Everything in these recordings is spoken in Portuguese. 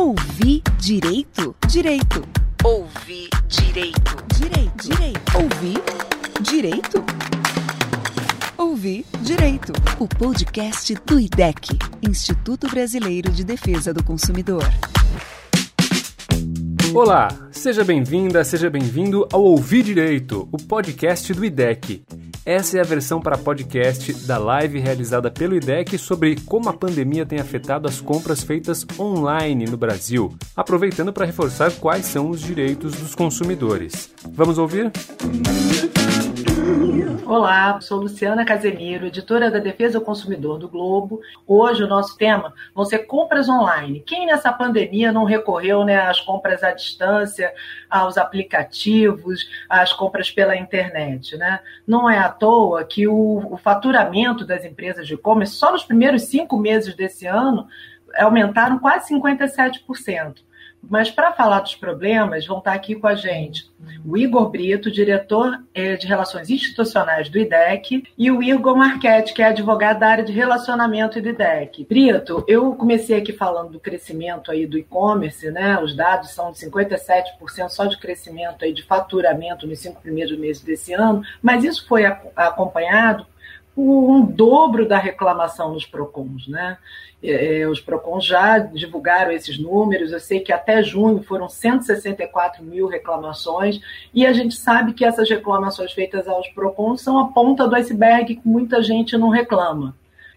Ouvir direito? Direito. Ouvir direito. Direito. Direito. Ouvir direito? Ouvir direito. O podcast do IDEC, Instituto Brasileiro de Defesa do Consumidor. Olá, seja bem-vinda, seja bem-vindo ao Ouvir Direito, o podcast do IDEC. Essa é a versão para podcast da live realizada pelo IDEC sobre como a pandemia tem afetado as compras feitas online no Brasil, aproveitando para reforçar quais são os direitos dos consumidores. Vamos ouvir? Olá, sou Luciana Casemiro, editora da Defesa do Consumidor do Globo. Hoje o nosso tema vão ser compras online. Quem nessa pandemia não recorreu né, às compras à distância, aos aplicativos, às compras pela internet? Né? Não é à toa que o, o faturamento das empresas de e-commerce, só nos primeiros cinco meses desse ano, aumentaram quase 57%. Mas para falar dos problemas, vão estar aqui com a gente o Igor Brito, diretor eh, de Relações Institucionais do IDEC, e o Igor Marchetti, que é advogado da área de relacionamento do IDEC. Brito, eu comecei aqui falando do crescimento aí do e-commerce, né? Os dados são de 57% só de crescimento aí de faturamento nos cinco primeiros meses desse ano, mas isso foi acompanhado um dobro da reclamação nos PROCONs. Né? É, é, os PROCONs já divulgaram esses números, eu sei que até junho foram 164 mil reclamações, e a gente sabe que essas reclamações feitas aos PROCONs são a ponta do iceberg que muita gente não reclama.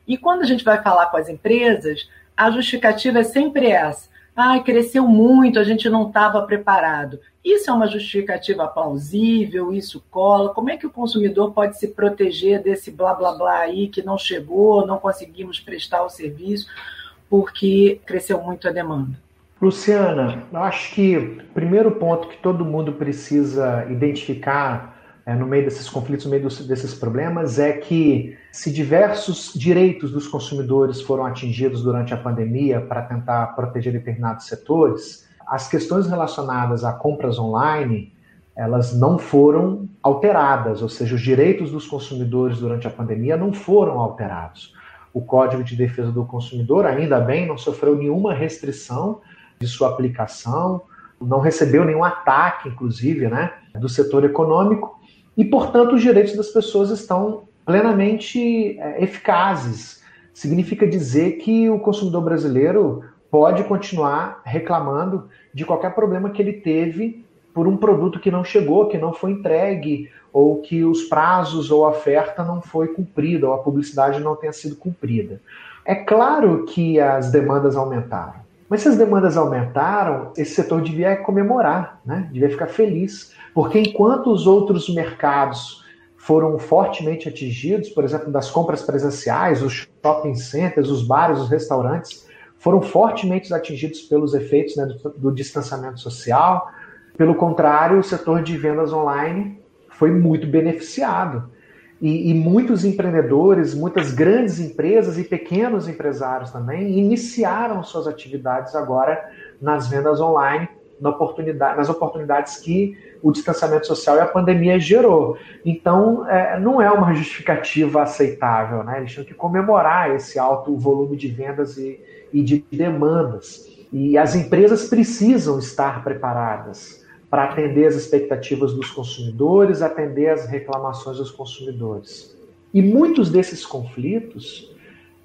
E quando a gente vai falar com as empresas, a justificativa é sempre essa. Ah, cresceu muito, a gente não estava preparado. Isso é uma justificativa plausível? Isso cola? Como é que o consumidor pode se proteger desse blá blá blá aí que não chegou, não conseguimos prestar o serviço porque cresceu muito a demanda? Luciana, acho que o primeiro ponto que todo mundo precisa identificar é, no meio desses conflitos, no meio dos, desses problemas, é que se diversos direitos dos consumidores foram atingidos durante a pandemia para tentar proteger determinados setores, as questões relacionadas a compras online elas não foram alteradas, ou seja, os direitos dos consumidores durante a pandemia não foram alterados. O Código de Defesa do Consumidor, ainda bem, não sofreu nenhuma restrição de sua aplicação, não recebeu nenhum ataque, inclusive, né, do setor econômico, e, portanto, os direitos das pessoas estão plenamente é, eficazes. Significa dizer que o consumidor brasileiro pode continuar reclamando de qualquer problema que ele teve por um produto que não chegou, que não foi entregue, ou que os prazos ou a oferta não foi cumprida, ou a publicidade não tenha sido cumprida. É claro que as demandas aumentaram. Mas se as demandas aumentaram, esse setor devia comemorar, né? devia ficar feliz. Porque enquanto os outros mercados foram fortemente atingidos, por exemplo, das compras presenciais, os shopping centers, os bares, os restaurantes, foram fortemente atingidos pelos efeitos né, do, do distanciamento social. Pelo contrário, o setor de vendas online foi muito beneficiado. E, e, muitos empreendedores, muitas grandes empresas e pequenos empresários também iniciaram suas atividades agora nas vendas online, na oportunidade, nas oportunidades que o distanciamento social e a pandemia gerou. Então, é, não é uma justificativa aceitável, né? Eles tinham que comemorar esse alto volume de vendas e, e de demandas. E as empresas precisam estar preparadas para atender as expectativas dos consumidores, atender as reclamações dos consumidores. E muitos desses conflitos,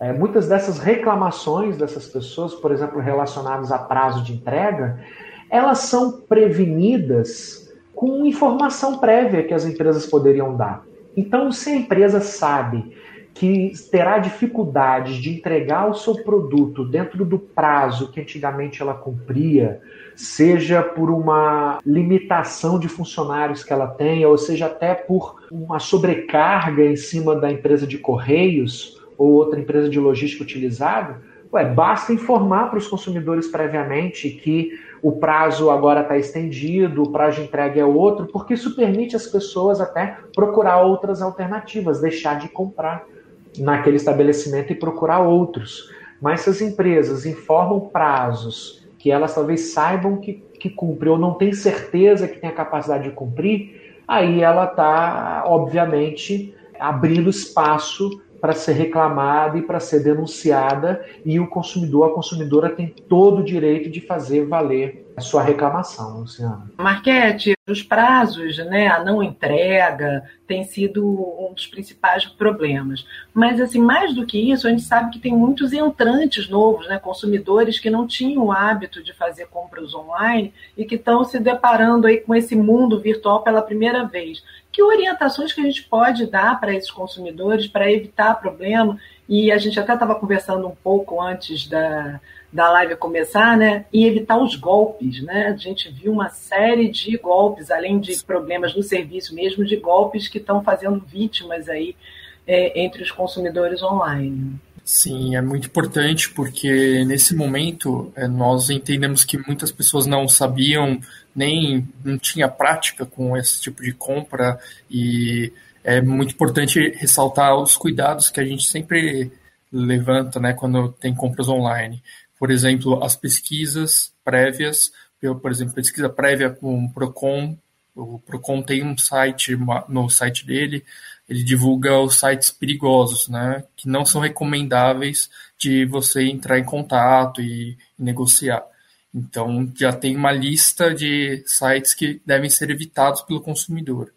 é, muitas dessas reclamações dessas pessoas, por exemplo, relacionadas a prazo de entrega, elas são prevenidas com informação prévia que as empresas poderiam dar. Então, se a empresa sabe que terá dificuldades de entregar o seu produto dentro do prazo que antigamente ela cumpria, seja por uma limitação de funcionários que ela tenha, ou seja até por uma sobrecarga em cima da empresa de correios ou outra empresa de logística utilizada, ué, basta informar para os consumidores previamente que o prazo agora está estendido, o prazo de entrega é outro, porque isso permite às pessoas até procurar outras alternativas, deixar de comprar naquele estabelecimento e procurar outros. Mas se as empresas informam prazos que elas talvez saibam que, que cumpre ou não tem certeza que tem a capacidade de cumprir, aí ela está, obviamente, abrindo espaço para ser reclamada e para ser denunciada, e o consumidor, a consumidora tem todo o direito de fazer valer a sua reclamação, Luciana. Marquete, os prazos, né, a não entrega, tem sido um dos principais problemas. Mas, assim, mais do que isso, a gente sabe que tem muitos entrantes novos, né, consumidores que não tinham o hábito de fazer compras online e que estão se deparando aí com esse mundo virtual pela primeira vez. Que orientações que a gente pode dar para esses consumidores para evitar problema? E a gente até estava conversando um pouco antes da, da live começar, né? E evitar os golpes, né? A gente viu uma série de golpes, além de problemas no serviço mesmo, de golpes que estão fazendo vítimas aí é, entre os consumidores online. Sim, é muito importante porque nesse momento é, nós entendemos que muitas pessoas não sabiam nem não tinha prática com esse tipo de compra e é muito importante ressaltar os cuidados que a gente sempre levanta, né, quando tem compras online. Por exemplo, as pesquisas prévias, por exemplo, pesquisa prévia com o Procon, o Procon tem um site no site dele, ele divulga os sites perigosos, né, que não são recomendáveis de você entrar em contato e, negociar. Então, já tem uma lista de sites que devem ser evitados pelo consumidor.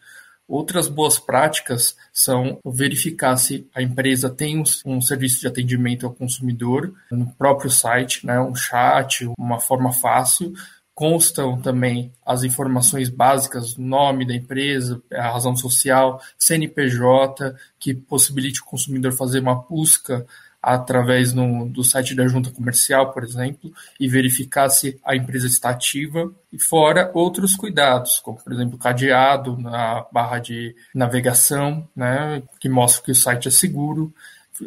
Outras boas práticas são verificar se a empresa tem um, serviço de atendimento ao consumidor no próprio site, né, um chat, uma forma fácil. Constam também as informações básicas, nome da empresa, a razão social, CNPJ, que possibilite o consumidor fazer uma busca através no, do site da junta comercial, por exemplo, e verificar se a empresa está ativa, e fora outros cuidados, como por exemplo cadeado na barra de navegação, né, que mostra que o site é seguro,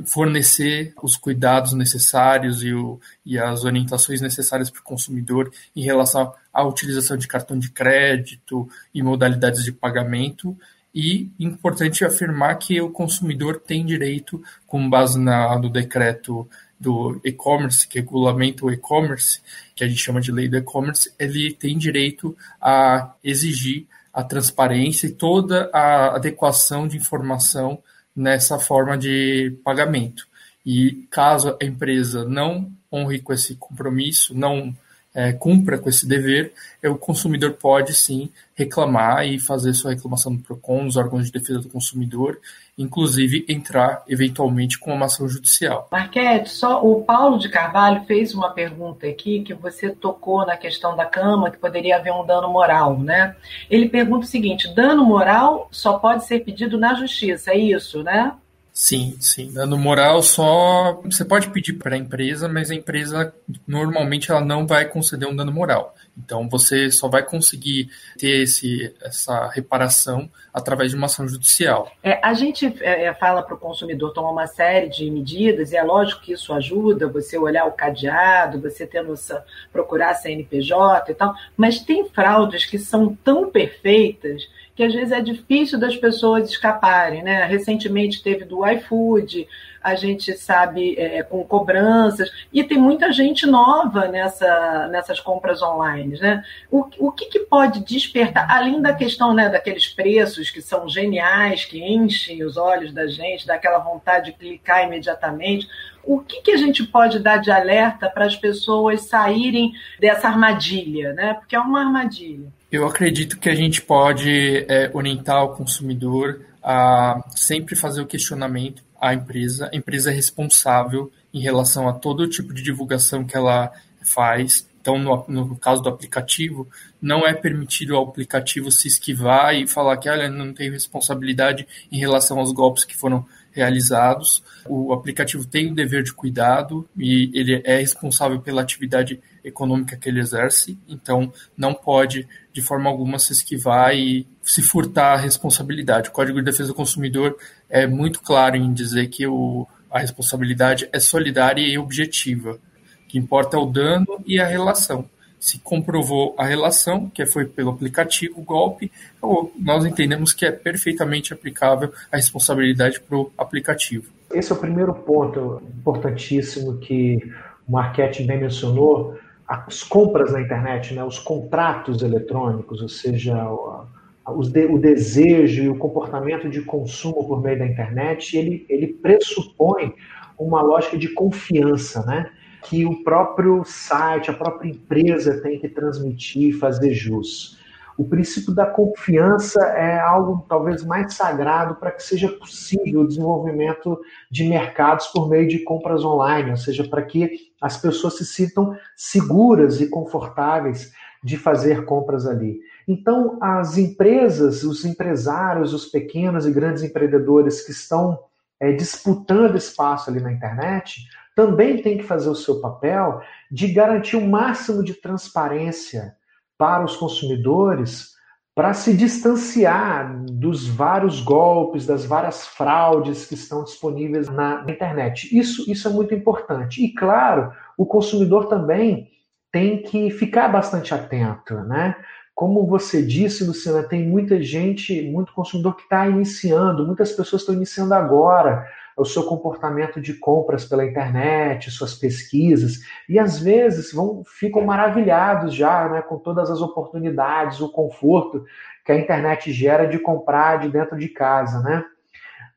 fornecer os cuidados necessários e, o, e as orientações necessárias para o consumidor em relação à utilização de cartão de crédito e modalidades de pagamento, e importante afirmar que o consumidor tem direito, com base na, no decreto do e-commerce, que regulamenta o e-commerce, que a gente chama de lei do e-commerce, ele tem direito a exigir a transparência e toda a adequação de informação nessa forma de pagamento. E caso a empresa não honre com esse compromisso, não é, cumpra com esse dever, é, o consumidor pode sim reclamar e fazer sua reclamação no PROCON, nos órgãos de defesa do consumidor, inclusive entrar eventualmente com uma ação judicial. Marquete, só o Paulo de Carvalho fez uma pergunta aqui que você tocou na questão da cama, que poderia haver um dano moral, né? Ele pergunta o seguinte: dano moral só pode ser pedido na justiça, é isso, né? Sim, sim. Dano moral só você pode pedir para a empresa, mas a empresa normalmente ela não vai conceder um dano moral. Então você só vai conseguir ter esse, essa reparação através de uma ação judicial. É, a gente é, é fala para o consumidor tomar uma série de medidas, e é lógico que isso ajuda, você olhar o cadeado, você ter noção, procurar a CNPJ e tal, mas tem fraudes que são tão perfeitas que às vezes é difícil das pessoas escaparem, né? Recentemente teve do iFood, a gente sabe é, com cobranças, e tem muita gente nova nessa, nessas compras online, né? O, o que, que pode despertar, além da questão né, daqueles preços que são geniais, que enchem os olhos da gente, daquela vontade de clicar imediatamente, o que, que a gente pode dar de alerta para as pessoas saírem dessa armadilha, né? Porque é uma armadilha. Eu acredito que a gente pode é, orientar o consumidor a sempre fazer o questionamento à empresa. A empresa é responsável em relação a todo tipo de divulgação que ela faz. Então, no, no caso do aplicativo, não é permitido ao aplicativo se esquivar e falar que olha, não tem responsabilidade em relação aos golpes que foram realizados. O aplicativo tem o dever de cuidado e ele é responsável pela atividade econômica que ele exerce, então não pode de forma alguma se esquivar e se furtar a responsabilidade. O Código de Defesa do Consumidor é muito claro em dizer que o, a responsabilidade é solidária e objetiva. O que importa é o dano e a relação. Se comprovou a relação, que foi pelo aplicativo, o golpe, nós entendemos que é perfeitamente aplicável a responsabilidade para o aplicativo. Esse é o primeiro ponto importantíssimo que o Marquete bem mencionou, as compras na internet, né, os contratos eletrônicos, ou seja, o desejo e o comportamento de consumo por meio da internet, ele, ele pressupõe uma lógica de confiança, né? Que o próprio site, a própria empresa tem que transmitir e fazer jus. O princípio da confiança é algo talvez mais sagrado para que seja possível o desenvolvimento de mercados por meio de compras online, ou seja, para que as pessoas se sintam seguras e confortáveis de fazer compras ali. Então, as empresas, os empresários, os pequenos e grandes empreendedores que estão é, disputando espaço ali na internet, também têm que fazer o seu papel de garantir o máximo de transparência para os consumidores para se distanciar dos vários golpes, das várias fraudes que estão disponíveis na internet. Isso, isso é muito importante. E, claro, o consumidor também tem que ficar bastante atento, né? Como você disse, Luciana, tem muita gente, muito consumidor que está iniciando, muitas pessoas estão iniciando agora o seu comportamento de compras pela internet, suas pesquisas, e às vezes vão, ficam maravilhados já né, com todas as oportunidades, o conforto que a internet gera de comprar de dentro de casa. Né?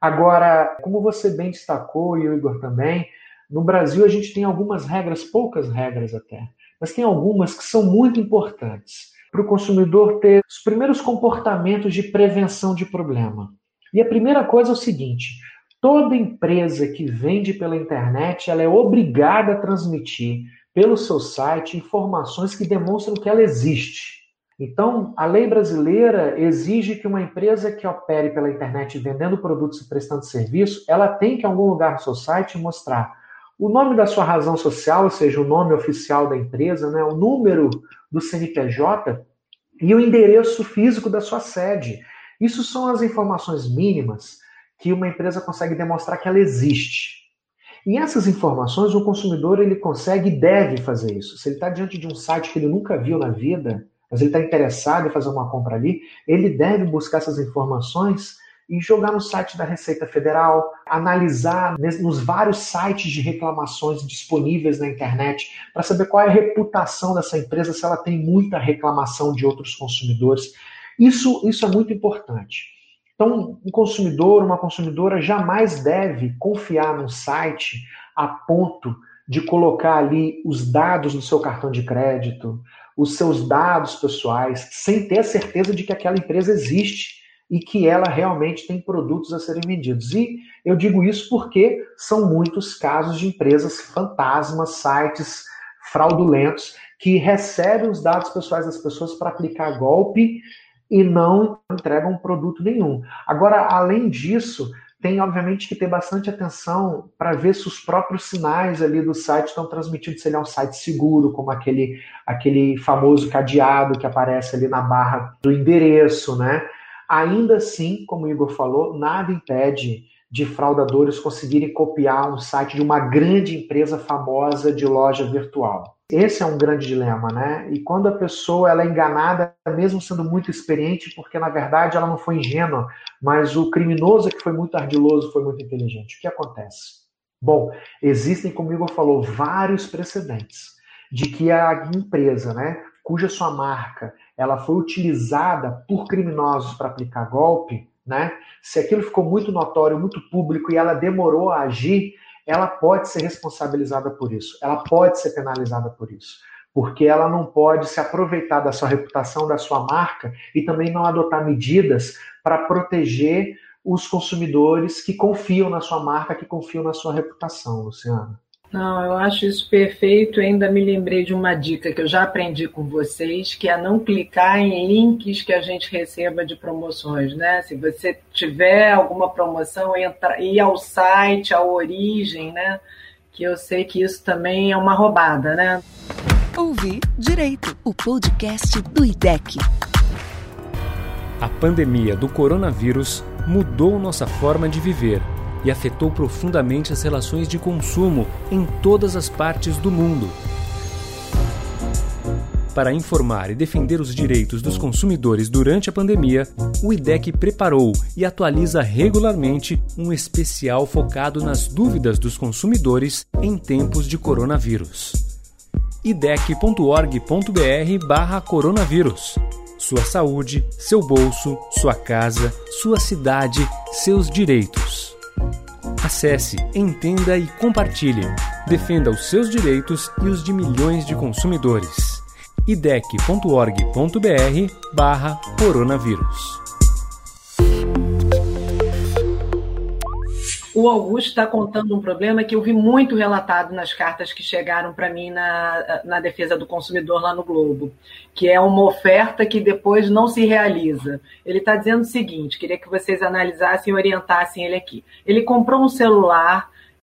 Agora, como você bem destacou, e o Igor também, no Brasil a gente tem algumas regras, poucas regras até, mas tem algumas que são muito importantes para o consumidor ter os primeiros comportamentos de prevenção de problema. E a primeira coisa é o seguinte: toda empresa que vende pela internet ela é obrigada a transmitir pelo seu site informações que demonstram que ela existe. Então, a lei brasileira exige que uma empresa que opere pela internet vendendo produtos e prestando serviço, ela tem que, em algum lugar no seu site, mostrar o nome da sua razão social, ou seja, o nome oficial da empresa, né, o número do CNPJ e o endereço físico da sua sede. Isso são as informações mínimas que uma empresa consegue demonstrar que ela existe. E essas informações o consumidor ele consegue e deve fazer isso. Se ele está diante de um site que ele nunca viu na vida, mas ele está interessado em fazer uma compra ali, ele deve buscar essas informações e jogar no site da Receita Federal, analisar nos vários sites de reclamações disponíveis na internet para saber qual é a reputação dessa empresa, se ela tem muita reclamação de outros consumidores. Isso, isso é muito importante. Então, um consumidor, uma consumidora jamais deve confiar num site a ponto de colocar ali os dados do seu cartão de crédito, os seus dados pessoais, sem ter a certeza de que aquela empresa existe e que ela realmente tem produtos a serem vendidos. E eu digo isso porque são muitos casos de empresas fantasmas, sites fraudulentos que recebem os dados pessoais das pessoas para aplicar golpe e não entregam produto nenhum. Agora, além disso, tem obviamente que ter bastante atenção para ver se os próprios sinais ali do site estão transmitindo se ele é um site seguro, como aquele, aquele famoso cadeado que aparece ali na barra do endereço, né? Ainda assim, como o Igor falou, nada impede de fraudadores conseguirem copiar um site de uma grande empresa famosa de loja virtual. Esse é um grande dilema, né? E quando a pessoa ela é enganada, mesmo sendo muito experiente, porque na verdade ela não foi ingênua, mas o criminoso que foi muito ardiloso foi muito inteligente. O que acontece? Bom, existem, como o Igor falou, vários precedentes de que a empresa, né, cuja sua marca ela foi utilizada por criminosos para aplicar golpe, né? Se aquilo ficou muito notório, muito público e ela demorou a agir, ela pode ser responsabilizada por isso. Ela pode ser penalizada por isso. Porque ela não pode se aproveitar da sua reputação, da sua marca e também não adotar medidas para proteger os consumidores que confiam na sua marca, que confiam na sua reputação, Luciana. Não, eu acho isso perfeito. Ainda me lembrei de uma dica que eu já aprendi com vocês, que é não clicar em links que a gente receba de promoções, né? Se você tiver alguma promoção, entra, ir ao site, à origem, né? Que eu sei que isso também é uma roubada, né? Ouvir Direito, o podcast do IDEC. A pandemia do coronavírus mudou nossa forma de viver e afetou profundamente as relações de consumo em todas as partes do mundo. Para informar e defender os direitos dos consumidores durante a pandemia, o IDEC preparou e atualiza regularmente um especial focado nas dúvidas dos consumidores em tempos de coronavírus. idec.org.br/coronavírus sua saúde, seu bolso, sua casa, sua cidade, seus direitos. Acesse, entenda e compartilhe. Defenda os seus direitos e os de milhões de consumidores. idec.org.br barra coronavírus. O Augusto está contando um problema que eu vi muito relatado nas cartas que chegaram para mim na, na defesa do consumidor lá no Globo, que é uma oferta que depois não se realiza. Ele está dizendo o seguinte: queria que vocês analisassem e orientassem ele aqui. Ele comprou um celular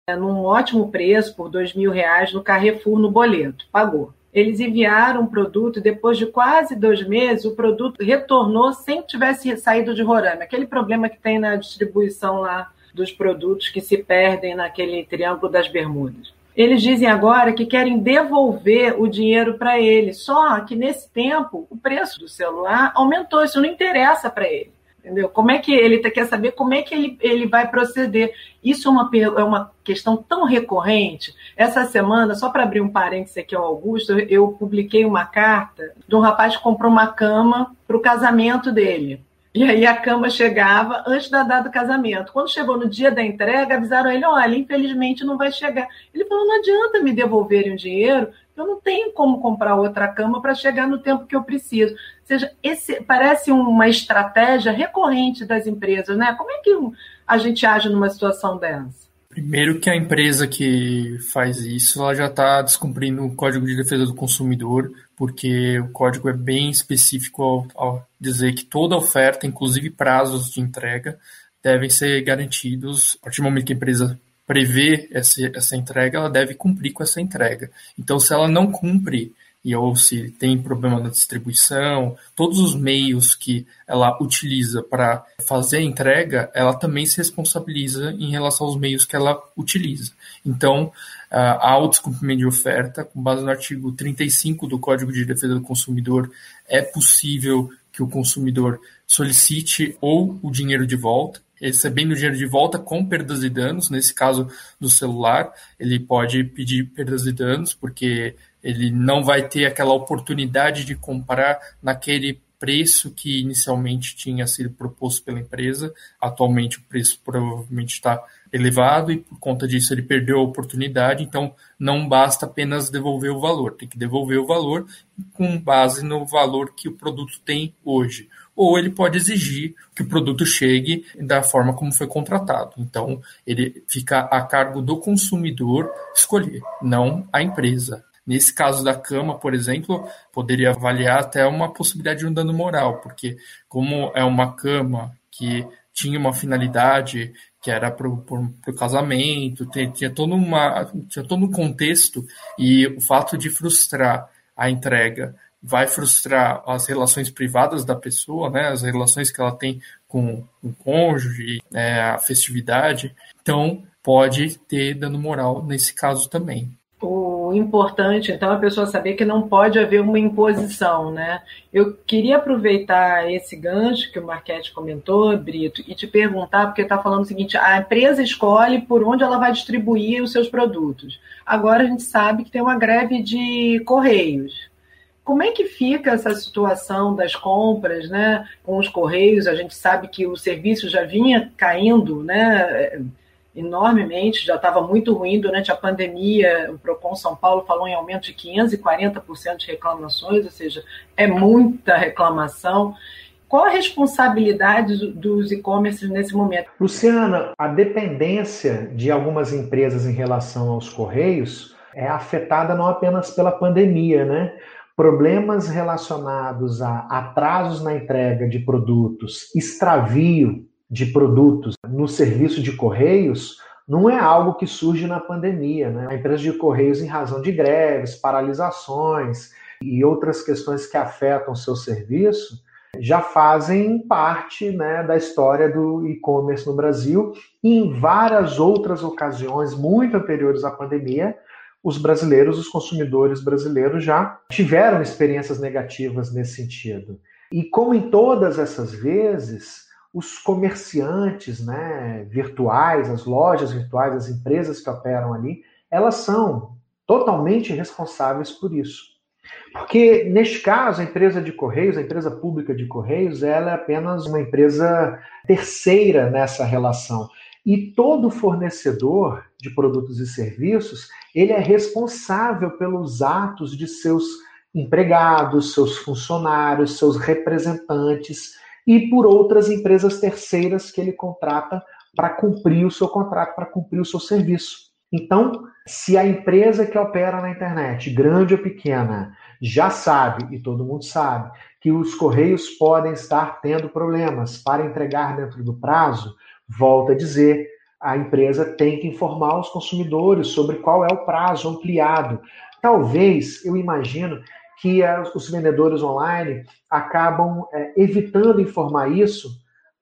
é, num ótimo preço, por dois mil reais, no Carrefour, no boleto, pagou. Eles enviaram um produto e depois de quase dois meses o produto retornou sem tivesse saído de Roraima. Aquele problema que tem na distribuição lá dos produtos que se perdem naquele Triângulo das Bermudas. Eles dizem agora que querem devolver o dinheiro para ele, só que nesse tempo o preço do celular aumentou, isso não interessa para ele. Entendeu? Como é que ele quer saber como é que ele, ele vai proceder? Isso é uma, é uma questão tão recorrente. Essa semana, só para abrir um parênteses aqui ao Augusto, eu publiquei uma carta de um rapaz que comprou uma cama para o casamento dele. E aí a cama chegava antes da data do casamento. Quando chegou no dia da entrega, avisaram ele: olha, infelizmente não vai chegar. Ele falou: não adianta me devolverem o dinheiro, eu não tenho como comprar outra cama para chegar no tempo que eu preciso. Ou seja, esse parece uma estratégia recorrente das empresas, né? Como é que a gente age numa situação dessa? Primeiro que a empresa que faz isso, ela já está descumprindo o Código de Defesa do Consumidor, porque o código é bem específico ao, ao dizer que toda oferta, inclusive prazos de entrega, devem ser garantidos a partir do momento que a empresa prevê essa, essa entrega, ela deve cumprir com essa entrega. Então, se ela não cumpre e ou se tem problema na distribuição, todos os meios que ela utiliza para fazer a entrega, ela também se responsabiliza em relação aos meios que ela utiliza. Então, há o descumprimento de oferta, com base no artigo 35 do Código de Defesa do Consumidor, é possível que o consumidor solicite ou o dinheiro de volta, recebendo o dinheiro de volta com perdas e danos, nesse caso do celular, ele pode pedir perdas e danos, porque ele não vai ter aquela oportunidade de comprar naquele preço que inicialmente tinha sido proposto pela empresa. Atualmente o preço provavelmente está elevado e por conta disso ele perdeu a oportunidade. Então não basta apenas devolver o valor, tem que devolver o valor com base no valor que o produto tem hoje. Ou ele pode exigir que o produto chegue da forma como foi contratado. Então, ele fica a cargo do consumidor escolher, não a empresa. Nesse caso da cama, por exemplo, poderia avaliar até uma possibilidade de um dano moral, porque como é uma cama que tinha uma finalidade que era para o casamento, tinha, tinha, todo uma, tinha todo um contexto, e o fato de frustrar a entrega vai frustrar as relações privadas da pessoa, né, as relações que ela tem com o cônjuge, né, a festividade. Então, pode ter dano moral nesse caso também o importante, então, a pessoa saber que não pode haver uma imposição, né? Eu queria aproveitar esse gancho que o Marquete comentou, Brito, e te perguntar, porque está falando o seguinte: a empresa escolhe por onde ela vai distribuir os seus produtos. Agora a gente sabe que tem uma greve de correios. Como é que fica essa situação das compras, né, com os correios? A gente sabe que o serviço já vinha caindo, né? Enormemente, já estava muito ruim durante a pandemia. O Procon São Paulo falou em aumento de 540% de reclamações, ou seja, é muita reclamação. Qual a responsabilidade dos e-commerce nesse momento? Luciana, a dependência de algumas empresas em relação aos correios é afetada não apenas pela pandemia, né? Problemas relacionados a atrasos na entrega de produtos, extravio de produtos no serviço de correios não é algo que surge na pandemia. Né? A empresa de correios, em razão de greves, paralisações e outras questões que afetam o seu serviço, já fazem parte né, da história do e-commerce no Brasil e em várias outras ocasiões muito anteriores à pandemia, os brasileiros, os consumidores brasileiros já tiveram experiências negativas nesse sentido. E como em todas essas vezes, os comerciantes né, virtuais, as lojas virtuais, as empresas que operam ali, elas são totalmente responsáveis por isso. Porque, neste caso, a empresa de Correios, a empresa pública de Correios, ela é apenas uma empresa terceira nessa relação. E todo fornecedor de produtos e serviços, ele é responsável pelos atos de seus empregados, seus funcionários, seus representantes e por outras empresas terceiras que ele contrata para cumprir o seu contrato, para cumprir o seu serviço. Então, se a empresa que opera na internet, grande ou pequena, já sabe, e todo mundo sabe, que os correios podem estar tendo problemas para entregar dentro do prazo, volta a dizer, a empresa tem que informar os consumidores sobre qual é o prazo ampliado. Talvez, eu imagino, que os vendedores online acabam é, evitando informar isso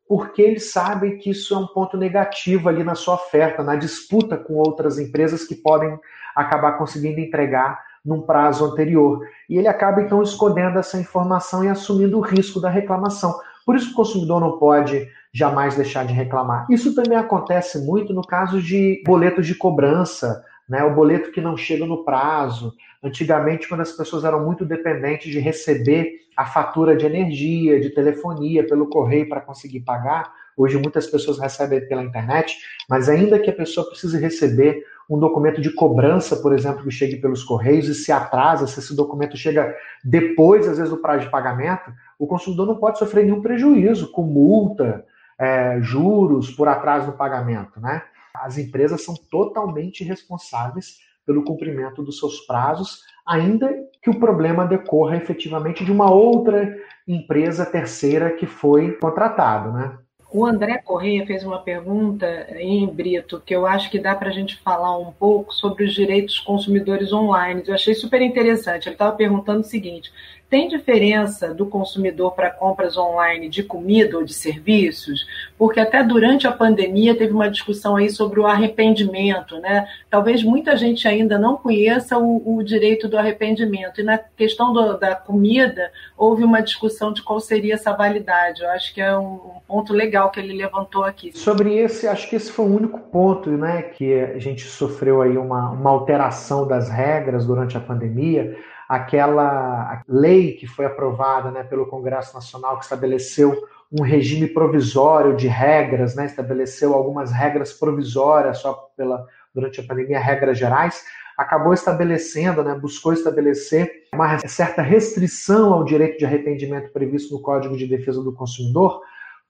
porque eles sabem que isso é um ponto negativo ali na sua oferta, na disputa com outras empresas que podem acabar conseguindo entregar num prazo anterior. E ele acaba então escondendo essa informação e assumindo o risco da reclamação. Por isso o consumidor não pode jamais deixar de reclamar. Isso também acontece muito no caso de boletos de cobrança, né? O boleto que não chega no prazo. Antigamente, quando as pessoas eram muito dependentes de receber a fatura de energia, de telefonia pelo correio para conseguir pagar, hoje muitas pessoas recebem pela internet, mas ainda que a pessoa precise receber um documento de cobrança, por exemplo, que chegue pelos correios e se atrasa, se esse documento chega depois, às vezes, do prazo de pagamento, o consumidor não pode sofrer nenhum prejuízo com multa, é, juros por atraso no pagamento, né? As empresas são totalmente responsáveis pelo cumprimento dos seus prazos, ainda que o problema decorra efetivamente de uma outra empresa terceira que foi contratado, né? O André Correia fez uma pergunta em Brito que eu acho que dá para a gente falar um pouco sobre os direitos consumidores online. Eu achei super interessante. Ele estava perguntando o seguinte: tem diferença do consumidor para compras online de comida ou de serviços? Porque até durante a pandemia teve uma discussão aí sobre o arrependimento, né? Talvez muita gente ainda não conheça o, o direito do arrependimento. E na questão do, da comida, houve uma discussão de qual seria essa validade. Eu acho que é um, um ponto legal que ele levantou aqui. Sobre esse, acho que esse foi o único ponto, né, que a gente sofreu aí uma, uma alteração das regras durante a pandemia aquela lei que foi aprovada né, pelo Congresso Nacional que estabeleceu um regime provisório de regras, né, estabeleceu algumas regras provisórias só pela durante a pandemia, regras gerais, acabou estabelecendo, né, buscou estabelecer uma certa restrição ao direito de arrependimento previsto no Código de Defesa do Consumidor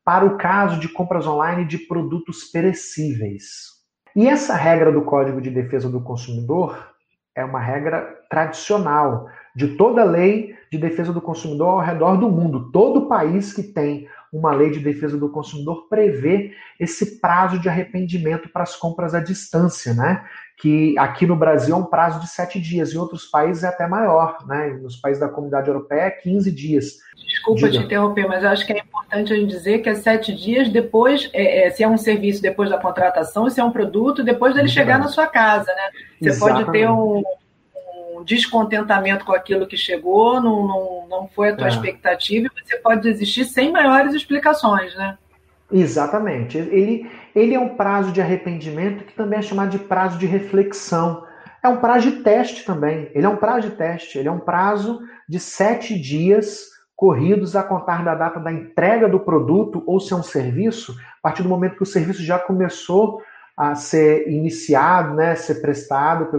para o caso de compras online de produtos perecíveis. E essa regra do Código de Defesa do Consumidor é uma regra tradicional de toda lei de defesa do consumidor ao redor do mundo. Todo país que tem uma lei de defesa do consumidor prevê esse prazo de arrependimento para as compras à distância, né? Que aqui no Brasil é um prazo de sete dias, em outros países é até maior, né? Nos países da comunidade europeia é 15 dias. Desculpa Diga. te interromper, mas eu acho que é importante a gente dizer que é sete dias depois, é, é, se é um serviço depois da contratação, se é um produto depois dele chegar na sua casa, né? Você Exatamente. pode ter um descontentamento com aquilo que chegou, não, não, não foi a tua é. expectativa, e você pode desistir sem maiores explicações, né? Exatamente. Ele, ele é um prazo de arrependimento que também é chamado de prazo de reflexão. É um prazo de teste também. Ele é um prazo de teste. Ele é um prazo de sete dias corridos a contar da data da entrega do produto ou se é um serviço, a partir do momento que o serviço já começou a ser iniciado, né, ser prestado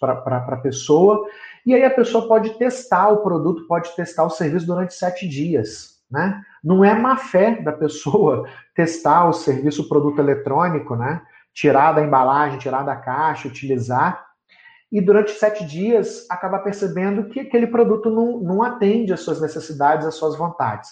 para a pessoa, e aí a pessoa pode testar o produto, pode testar o serviço durante sete dias. Né? Não é má fé da pessoa testar o serviço, o produto eletrônico, né? tirar da embalagem, tirar da caixa, utilizar, e durante sete dias acabar percebendo que aquele produto não, não atende às suas necessidades, às suas vontades.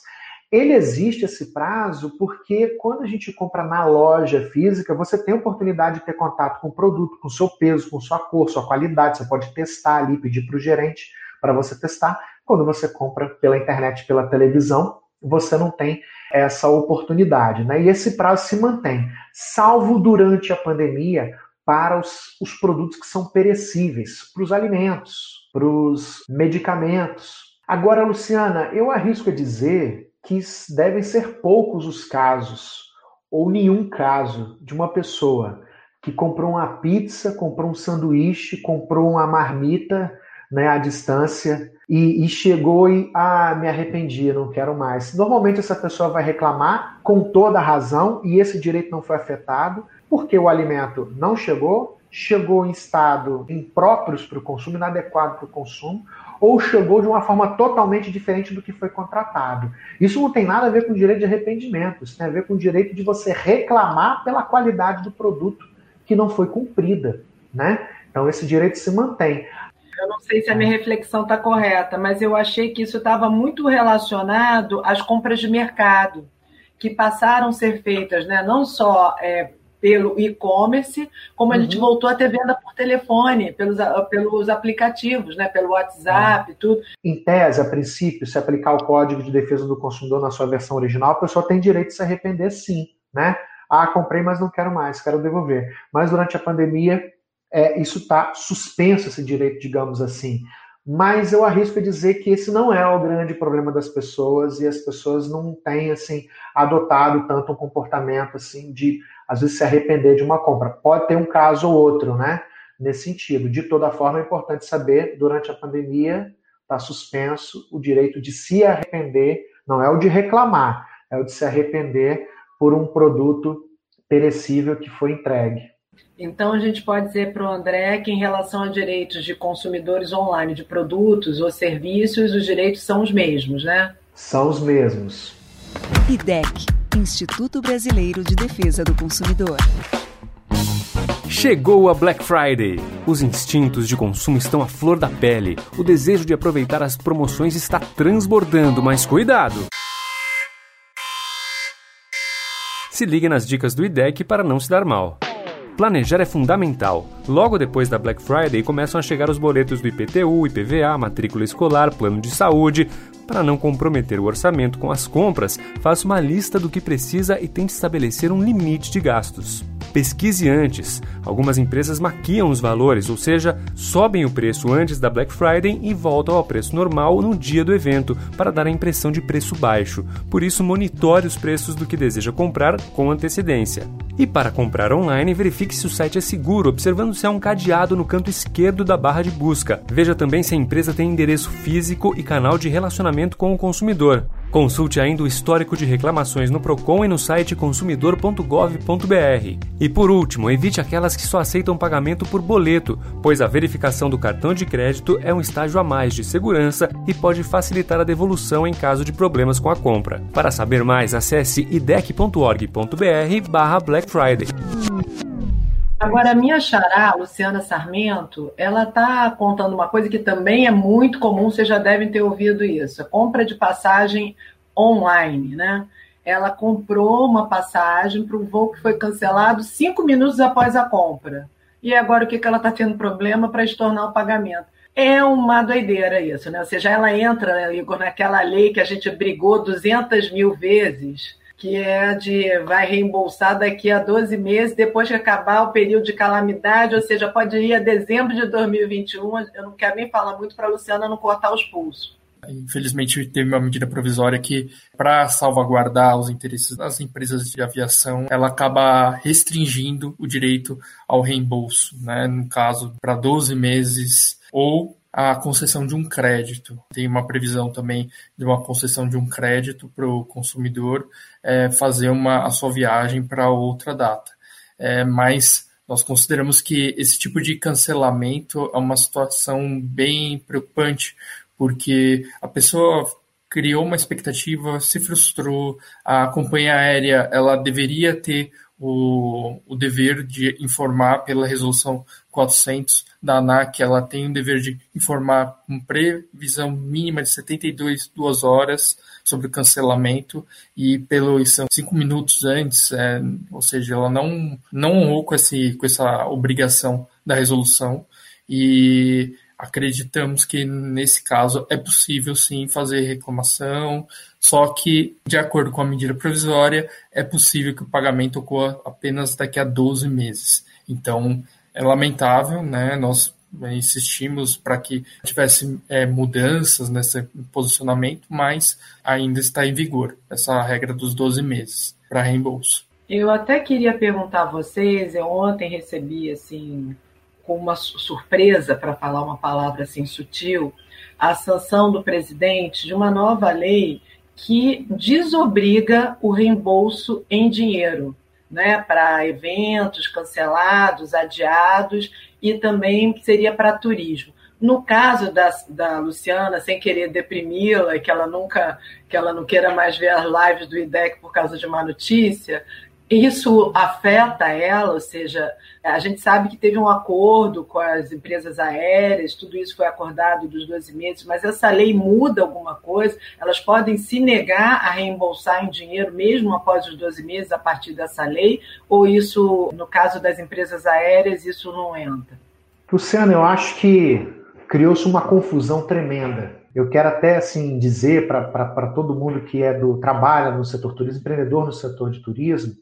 Ele existe esse prazo porque quando a gente compra na loja física, você tem a oportunidade de ter contato com o produto, com o seu peso, com sua cor, sua qualidade. Você pode testar ali, pedir para o gerente para você testar. Quando você compra pela internet, pela televisão, você não tem essa oportunidade. Né? E esse prazo se mantém, salvo durante a pandemia, para os, os produtos que são perecíveis, para os alimentos, para os medicamentos. Agora, Luciana, eu arrisco a dizer que devem ser poucos os casos, ou nenhum caso, de uma pessoa que comprou uma pizza, comprou um sanduíche, comprou uma marmita né, à distância e, e, chegou e ah, me arrependi, não quero mais. Normalmente essa pessoa vai reclamar com toda a razão e esse direito não foi afetado porque o alimento não chegou, chegou em estado impróprios para o consumo, inadequado para o consumo, ou chegou de uma forma totalmente diferente do que foi contratado. Isso não tem nada a ver com o direito de arrependimento, isso tem a ver com o direito de você reclamar pela qualidade do produto que não foi cumprida, né? Então esse direito se mantém. Eu não sei se a minha reflexão está correta, mas eu achei que isso estava muito relacionado às compras de mercado, que passaram a ser feitas, né, não só é, pelo e-commerce, como a gente uhum. voltou a ter venda por telefone, pelos, pelos aplicativos, né, pelo WhatsApp, uhum. tudo. Em tese, a princípio, se aplicar o Código de Defesa do Consumidor na sua versão original, a pessoa tem direito de se arrepender sim, né? Ah, comprei, mas não quero mais, quero devolver. Mas durante a pandemia, é, isso está suspenso, esse direito, digamos assim. Mas eu arrisco dizer que esse não é o grande problema das pessoas e as pessoas não têm assim adotado tanto um comportamento assim de às vezes se arrepender de uma compra. Pode ter um caso ou outro, né? Nesse sentido. De toda forma, é importante saber durante a pandemia está suspenso o direito de se arrepender, não é o de reclamar, é o de se arrepender por um produto perecível que foi entregue. Então, a gente pode dizer para o André que, em relação a direitos de consumidores online de produtos ou serviços, os direitos são os mesmos, né? São os mesmos. IDEC Instituto Brasileiro de Defesa do Consumidor. Chegou a Black Friday. Os instintos de consumo estão à flor da pele. O desejo de aproveitar as promoções está transbordando, mas cuidado! Se ligue nas dicas do IDEC para não se dar mal. Planejar é fundamental. Logo depois da Black Friday começam a chegar os boletos do IPTU, IPVA, matrícula escolar, plano de saúde. Para não comprometer o orçamento com as compras, faça uma lista do que precisa e tente estabelecer um limite de gastos. Pesquise antes. Algumas empresas maquiam os valores, ou seja, sobem o preço antes da Black Friday e voltam ao preço normal no dia do evento, para dar a impressão de preço baixo. Por isso, monitore os preços do que deseja comprar com antecedência. E para comprar online, verifique se o site é seguro, observando se há um cadeado no canto esquerdo da barra de busca. Veja também se a empresa tem endereço físico e canal de relacionamento com o consumidor. Consulte ainda o histórico de reclamações no Procon e no site consumidor.gov.br. E por último, evite aquelas que só aceitam pagamento por boleto, pois a verificação do cartão de crédito é um estágio a mais de segurança e pode facilitar a devolução em caso de problemas com a compra. Para saber mais, acesse idec.org.br/Black Friday. Agora, a minha xará, Luciana Sarmento, ela está contando uma coisa que também é muito comum, vocês já devem ter ouvido isso: a compra de passagem online, né? Ela comprou uma passagem para um voo que foi cancelado cinco minutos após a compra. E agora o que, que ela está tendo problema para estornar o pagamento? É uma doideira isso, né? Ou seja, ela entra, né, Igor, naquela lei que a gente brigou 200 mil vezes que é de vai reembolsar daqui a 12 meses, depois que acabar o período de calamidade, ou seja, pode ir a dezembro de 2021. Eu não quero nem falar muito para a Luciana não cortar os pulsos. Infelizmente, teve uma medida provisória que, para salvaguardar os interesses das empresas de aviação, ela acaba restringindo o direito ao reembolso, né? no caso, para 12 meses ou a concessão de um crédito. Tem uma previsão também de uma concessão de um crédito para o consumidor é, fazer uma, a sua viagem para outra data. É, mas nós consideramos que esse tipo de cancelamento é uma situação bem preocupante, porque a pessoa criou uma expectativa, se frustrou, a companhia aérea ela deveria ter o, o dever de informar pela resolução 400 da ANAC, ela tem o dever de informar com previsão mínima de 72 duas horas sobre o cancelamento e pelo são cinco minutos antes, é, ou seja, ela não não honrou com, esse, com essa obrigação da resolução. E acreditamos que nesse caso é possível sim fazer reclamação, só que, de acordo com a medida provisória, é possível que o pagamento ocorra apenas daqui a 12 meses. Então, é lamentável, né? Nós insistimos para que tivesse é, mudanças nesse posicionamento, mas ainda está em vigor essa regra dos 12 meses para reembolso. Eu até queria perguntar a vocês, eu ontem recebi assim com uma surpresa, para falar uma palavra assim sutil, a sanção do presidente de uma nova lei que desobriga o reembolso em dinheiro, né, para eventos cancelados, adiados e também seria para turismo. No caso da, da Luciana, sem querer deprimi-la, que ela nunca, que ela não queira mais ver as lives do IDEC por causa de uma notícia, isso afeta ela, ou seja, a gente sabe que teve um acordo com as empresas aéreas, tudo isso foi acordado dos 12 meses, mas essa lei muda alguma coisa? Elas podem se negar a reembolsar em dinheiro mesmo após os 12 meses a partir dessa lei? Ou isso, no caso das empresas aéreas, isso não entra? Luciana, eu acho que criou-se uma confusão tremenda. Eu quero até assim dizer para todo mundo que é do trabalha no setor turismo, empreendedor no setor de turismo,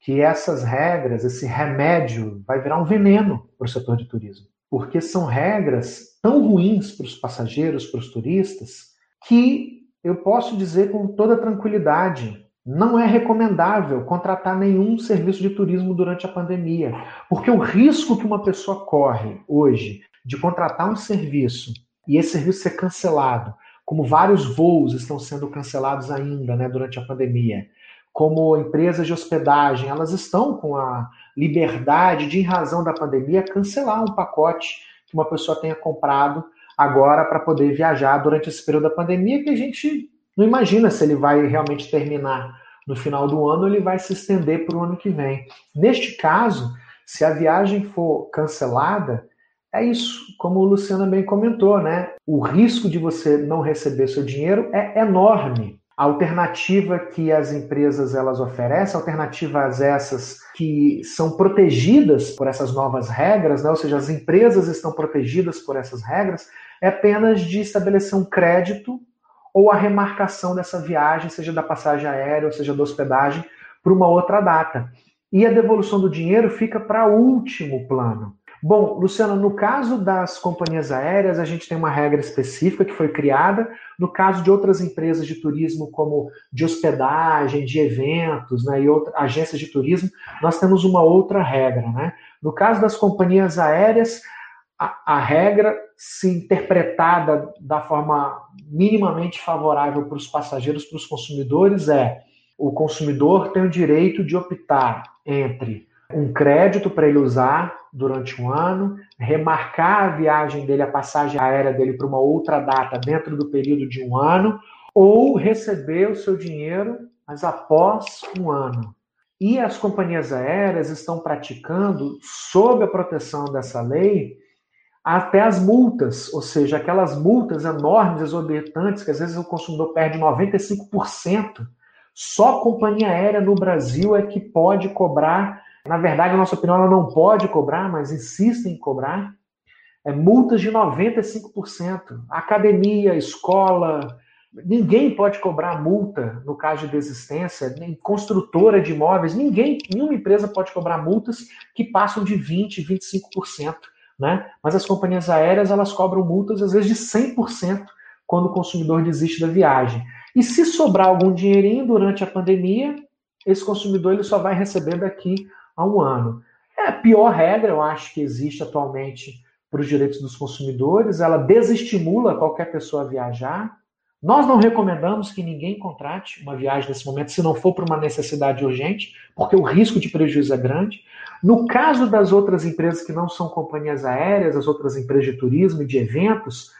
que essas regras, esse remédio, vai virar um veneno para o setor de turismo. Porque são regras tão ruins para os passageiros, para os turistas, que eu posso dizer com toda tranquilidade, não é recomendável contratar nenhum serviço de turismo durante a pandemia. Porque o risco que uma pessoa corre hoje de contratar um serviço e esse serviço ser cancelado, como vários voos estão sendo cancelados ainda né, durante a pandemia, como empresas de hospedagem, elas estão com a liberdade de, em razão da pandemia, cancelar um pacote que uma pessoa tenha comprado agora para poder viajar durante esse período da pandemia, que a gente não imagina se ele vai realmente terminar no final do ano ele vai se estender para o ano que vem. Neste caso, se a viagem for cancelada, é isso, como o Luciano bem comentou, né? O risco de você não receber seu dinheiro é enorme. A alternativa que as empresas elas oferecem, alternativas essas que são protegidas por essas novas regras, né? ou seja, as empresas estão protegidas por essas regras, é apenas de estabelecer um crédito ou a remarcação dessa viagem, seja da passagem aérea ou seja da hospedagem, para uma outra data. E a devolução do dinheiro fica para último plano. Bom, Luciana, no caso das companhias aéreas, a gente tem uma regra específica que foi criada. No caso de outras empresas de turismo, como de hospedagem, de eventos né, e outras agências de turismo, nós temos uma outra regra. Né? No caso das companhias aéreas, a, a regra, se interpretada da forma minimamente favorável para os passageiros, para os consumidores, é o consumidor tem o direito de optar entre um crédito para ele usar durante um ano, remarcar a viagem dele, a passagem aérea dele para uma outra data dentro do período de um ano, ou receber o seu dinheiro, mas após um ano. E as companhias aéreas estão praticando, sob a proteção dessa lei, até as multas, ou seja, aquelas multas enormes, exorbitantes, que às vezes o consumidor perde 95%. Só a companhia aérea no Brasil é que pode cobrar na verdade, na nossa opinião, ela não pode cobrar, mas insiste em cobrar, é, multas de 95%. Academia, escola, ninguém pode cobrar multa no caso de desistência, nem construtora de imóveis, ninguém, nenhuma empresa pode cobrar multas que passam de 20%, 25%. Né? Mas as companhias aéreas elas cobram multas às vezes de 100% quando o consumidor desiste da viagem. E se sobrar algum dinheirinho durante a pandemia, esse consumidor ele só vai receber daqui a um ano. É a pior regra, eu acho, que existe atualmente para os direitos dos consumidores. Ela desestimula qualquer pessoa a viajar. Nós não recomendamos que ninguém contrate uma viagem nesse momento, se não for por uma necessidade urgente, porque o risco de prejuízo é grande. No caso das outras empresas que não são companhias aéreas, as outras empresas de turismo e de eventos,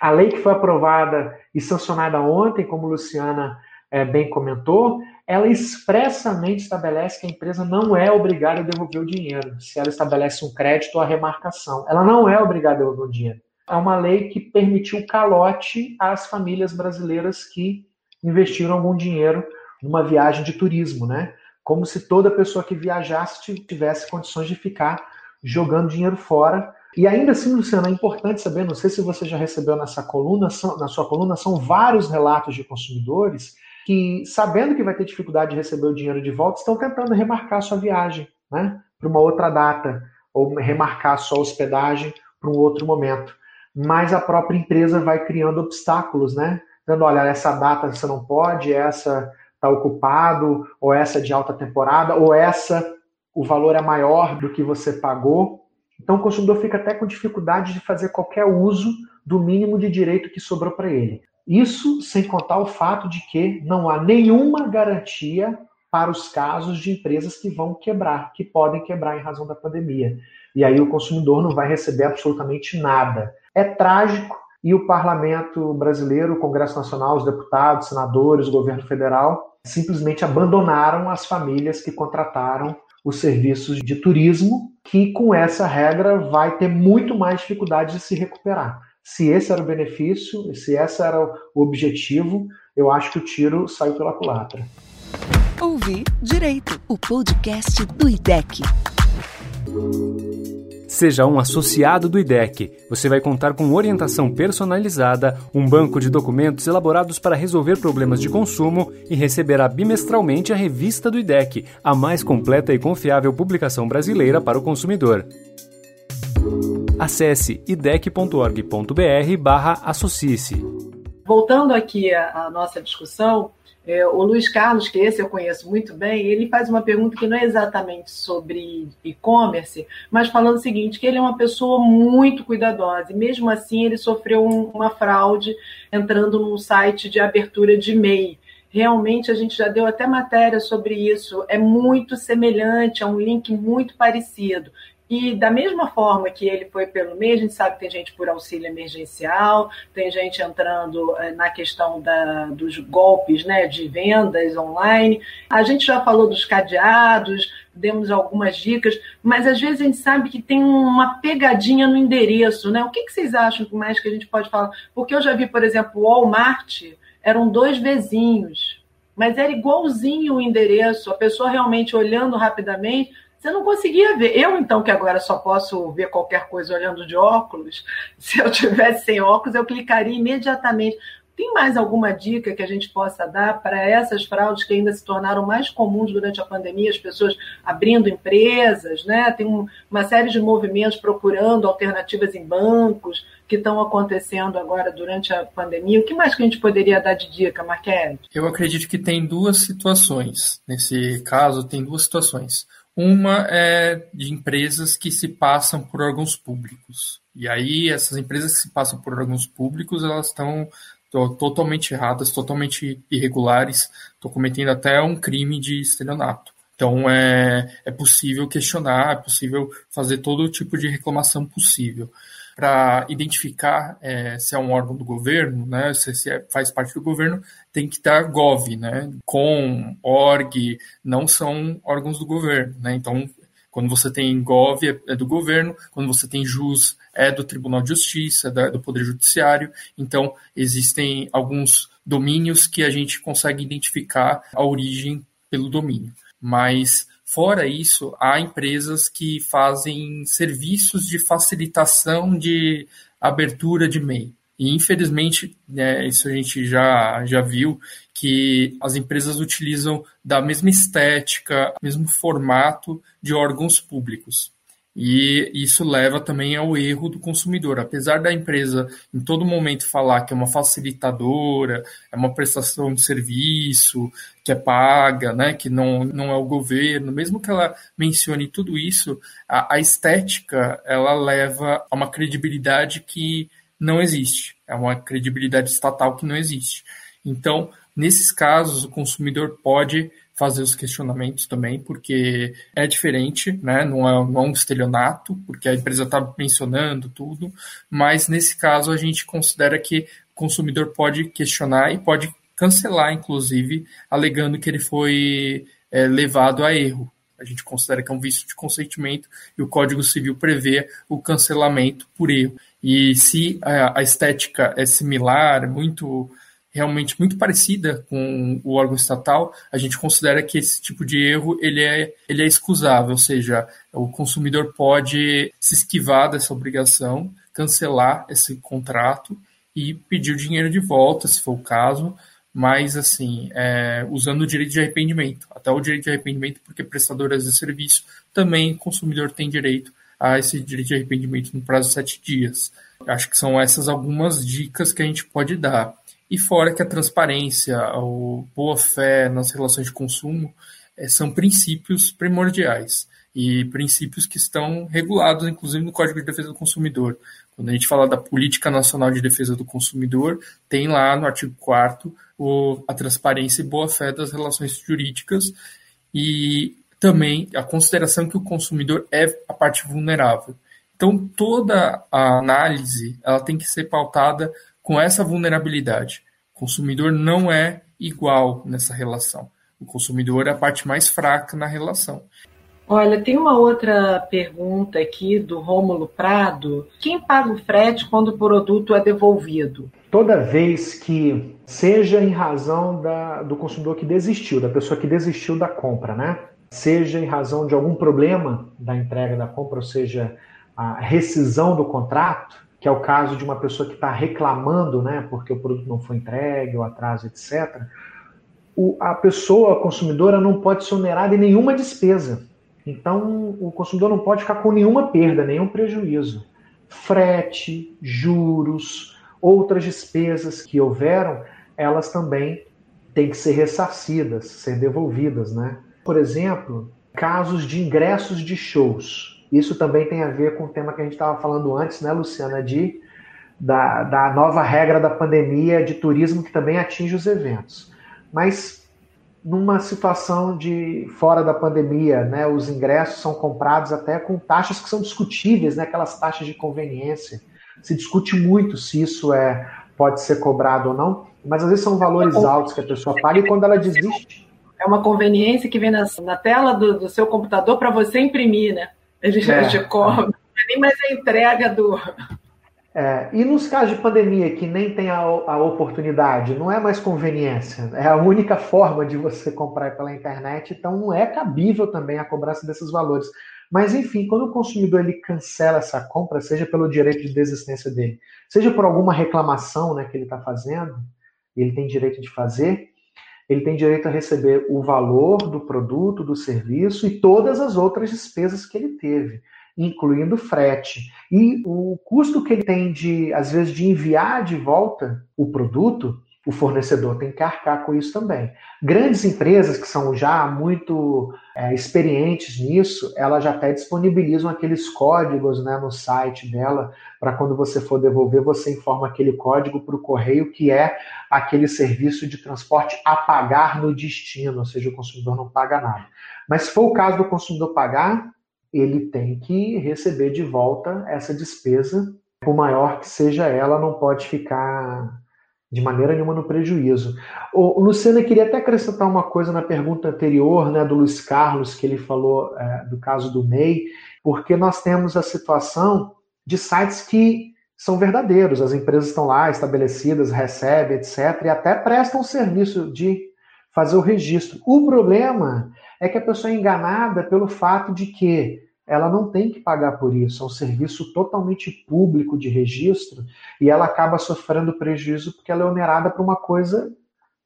a lei que foi aprovada e sancionada ontem, como Luciana é, bem comentou, ela expressamente estabelece que a empresa não é obrigada a devolver o dinheiro, se ela estabelece um crédito ou a remarcação. Ela não é obrigada a devolver o dinheiro. É uma lei que permitiu calote às famílias brasileiras que investiram algum dinheiro numa viagem de turismo, né? Como se toda pessoa que viajasse tivesse condições de ficar jogando dinheiro fora. E ainda assim, Luciano, é importante saber, não sei se você já recebeu nessa coluna, na sua coluna, são vários relatos de consumidores que, sabendo que vai ter dificuldade de receber o dinheiro de volta, estão tentando remarcar sua viagem né, para uma outra data, ou remarcar sua hospedagem para um outro momento. Mas a própria empresa vai criando obstáculos, né? Dando, olha, essa data você não pode, essa está ocupado, ou essa é de alta temporada, ou essa o valor é maior do que você pagou. Então o consumidor fica até com dificuldade de fazer qualquer uso do mínimo de direito que sobrou para ele. Isso sem contar o fato de que não há nenhuma garantia para os casos de empresas que vão quebrar, que podem quebrar em razão da pandemia. E aí o consumidor não vai receber absolutamente nada. É trágico e o parlamento brasileiro, o Congresso Nacional, os deputados, senadores, o governo federal simplesmente abandonaram as famílias que contrataram os serviços de turismo, que com essa regra vai ter muito mais dificuldade de se recuperar. Se esse era o benefício, se esse era o objetivo, eu acho que o tiro saiu pela culatra. Ouvir Direito, o podcast do IDEC. Seja um associado do IDEC. Você vai contar com orientação personalizada, um banco de documentos elaborados para resolver problemas de consumo e receberá bimestralmente a revista do IDEC, a mais completa e confiável publicação brasileira para o consumidor. Acesse idec.org.br/associe-se. Voltando aqui à nossa discussão, é, o Luiz Carlos, que esse eu conheço muito bem, ele faz uma pergunta que não é exatamente sobre e-commerce, mas falando o seguinte, que ele é uma pessoa muito cuidadosa, e mesmo assim ele sofreu um, uma fraude entrando num site de abertura de e-mail. Realmente a gente já deu até matéria sobre isso, é muito semelhante, é um link muito parecido. E da mesma forma que ele foi pelo MEI, a gente sabe que tem gente por auxílio emergencial, tem gente entrando eh, na questão da, dos golpes né, de vendas online. A gente já falou dos cadeados, demos algumas dicas, mas às vezes a gente sabe que tem uma pegadinha no endereço. Né? O que, que vocês acham mais que a gente pode falar? Porque eu já vi, por exemplo, o Walmart, eram dois vizinhos, mas era igualzinho o endereço, a pessoa realmente olhando rapidamente você não conseguia ver. Eu, então, que agora só posso ver qualquer coisa olhando de óculos, se eu tivesse sem óculos, eu clicaria imediatamente. Tem mais alguma dica que a gente possa dar para essas fraudes que ainda se tornaram mais comuns durante a pandemia, as pessoas abrindo empresas, né? Tem uma série de movimentos procurando alternativas em bancos que estão acontecendo agora durante a pandemia. O que mais que a gente poderia dar de dica, Marquete? Eu acredito que tem duas situações. Nesse caso, tem duas situações. Uma é de empresas que se passam por órgãos públicos. E aí, essas empresas que se passam por órgãos públicos, elas estão totalmente erradas, totalmente irregulares, estão cometendo até um crime de estelionato. Então, é, é possível questionar, é possível fazer todo tipo de reclamação possível para identificar é, se é um órgão do governo, né, se, se é, faz parte do governo, tem que estar gov, né, com, org, não são órgãos do governo, né, então quando você tem gov é, é do governo, quando você tem jus é do Tribunal de Justiça, é do Poder Judiciário, então existem alguns domínios que a gente consegue identificar a origem pelo domínio, mas Fora isso, há empresas que fazem serviços de facilitação de abertura de MEI. E, infelizmente, né, isso a gente já, já viu, que as empresas utilizam da mesma estética, mesmo formato de órgãos públicos. E isso leva também ao erro do consumidor. Apesar da empresa em todo momento falar que é uma facilitadora, é uma prestação de serviço, que é paga, né, que não, não é o governo, mesmo que ela mencione tudo isso, a, a estética ela leva a uma credibilidade que não existe. É uma credibilidade estatal que não existe. Então, nesses casos, o consumidor pode fazer os questionamentos também, porque é diferente, né? não, é, não é um estelionato, porque a empresa está mencionando tudo, mas nesse caso a gente considera que o consumidor pode questionar e pode cancelar, inclusive, alegando que ele foi é, levado a erro. A gente considera que é um vício de consentimento e o Código Civil prevê o cancelamento por erro. E se a, a estética é similar, muito realmente muito parecida com o órgão estatal, a gente considera que esse tipo de erro ele é, ele é excusável, ou seja, o consumidor pode se esquivar dessa obrigação, cancelar esse contrato e pedir o dinheiro de volta, se for o caso, mas assim, é, usando o direito de arrependimento, até o direito de arrependimento, porque prestadoras de serviço também o consumidor tem direito a esse direito de arrependimento no prazo de sete dias. Acho que são essas algumas dicas que a gente pode dar. E fora que a transparência, a boa-fé nas relações de consumo é, são princípios primordiais. e princípios que estão regulados, inclusive, no Código de Defesa do Consumidor. Quando a gente fala da Política Nacional de Defesa do Consumidor, tem lá no artigo 4 a transparência e boa-fé das relações jurídicas e também a consideração que o consumidor é a parte vulnerável. Então, toda a análise ela tem que ser pautada com essa vulnerabilidade. O consumidor não é igual nessa relação. O consumidor é a parte mais fraca na relação. Olha, tem uma outra pergunta aqui do Rômulo Prado. Quem paga o frete quando o produto é devolvido? Toda vez que, seja em razão da, do consumidor que desistiu, da pessoa que desistiu da compra, né? Seja em razão de algum problema da entrega da compra, ou seja, a rescisão do contrato, que é o caso de uma pessoa que está reclamando, né, porque o produto não foi entregue, o atraso, etc., o, a pessoa, a consumidora, não pode ser onerada em nenhuma despesa. Então, o consumidor não pode ficar com nenhuma perda, nenhum prejuízo. Frete, juros, outras despesas que houveram, elas também têm que ser ressarcidas, ser devolvidas, né? Por exemplo, casos de ingressos de shows. Isso também tem a ver com o tema que a gente estava falando antes, né, Luciana, de, da, da nova regra da pandemia de turismo que também atinge os eventos. Mas numa situação de fora da pandemia, né, os ingressos são comprados até com taxas que são discutíveis, né, aquelas taxas de conveniência. Se discute muito se isso é pode ser cobrado ou não, mas às vezes são valores altos que a pessoa paga e quando ela desiste. É uma conveniência que vem na, na tela do, do seu computador para você imprimir, né? Ele já é, te cobra, é nem mais a entrega do. É, e nos casos de pandemia que nem tem a, a, oportunidade, não é mais conveniência, é a única forma de você comprar pela internet, então não é cabível também a cobrança desses valores. Mas enfim, quando o consumidor ele cancela essa compra, seja pelo direito de desistência dele, seja por alguma reclamação né, que ele está fazendo, ele tem direito de fazer, ele tem direito a receber o valor do produto, do serviço e todas as outras despesas que ele teve, incluindo frete. E o custo que ele tem de, às vezes, de enviar de volta o produto, o fornecedor tem que arcar com isso também. Grandes empresas que são já muito é, experientes nisso, elas já até disponibilizam aqueles códigos né, no site dela, para quando você for devolver, você informa aquele código para o correio, que é aquele serviço de transporte a pagar no destino, ou seja, o consumidor não paga nada. Mas se for o caso do consumidor pagar, ele tem que receber de volta essa despesa, por maior que seja ela, não pode ficar de maneira nenhuma no prejuízo. O, Luciana, queria até acrescentar uma coisa na pergunta anterior, né, do Luiz Carlos, que ele falou é, do caso do MEI, porque nós temos a situação de sites que são verdadeiros, as empresas estão lá estabelecidas, recebem, etc., e até prestam o serviço de fazer o registro. O problema é que a pessoa é enganada pelo fato de que ela não tem que pagar por isso, é um serviço totalmente público de registro e ela acaba sofrendo prejuízo porque ela é onerada por uma coisa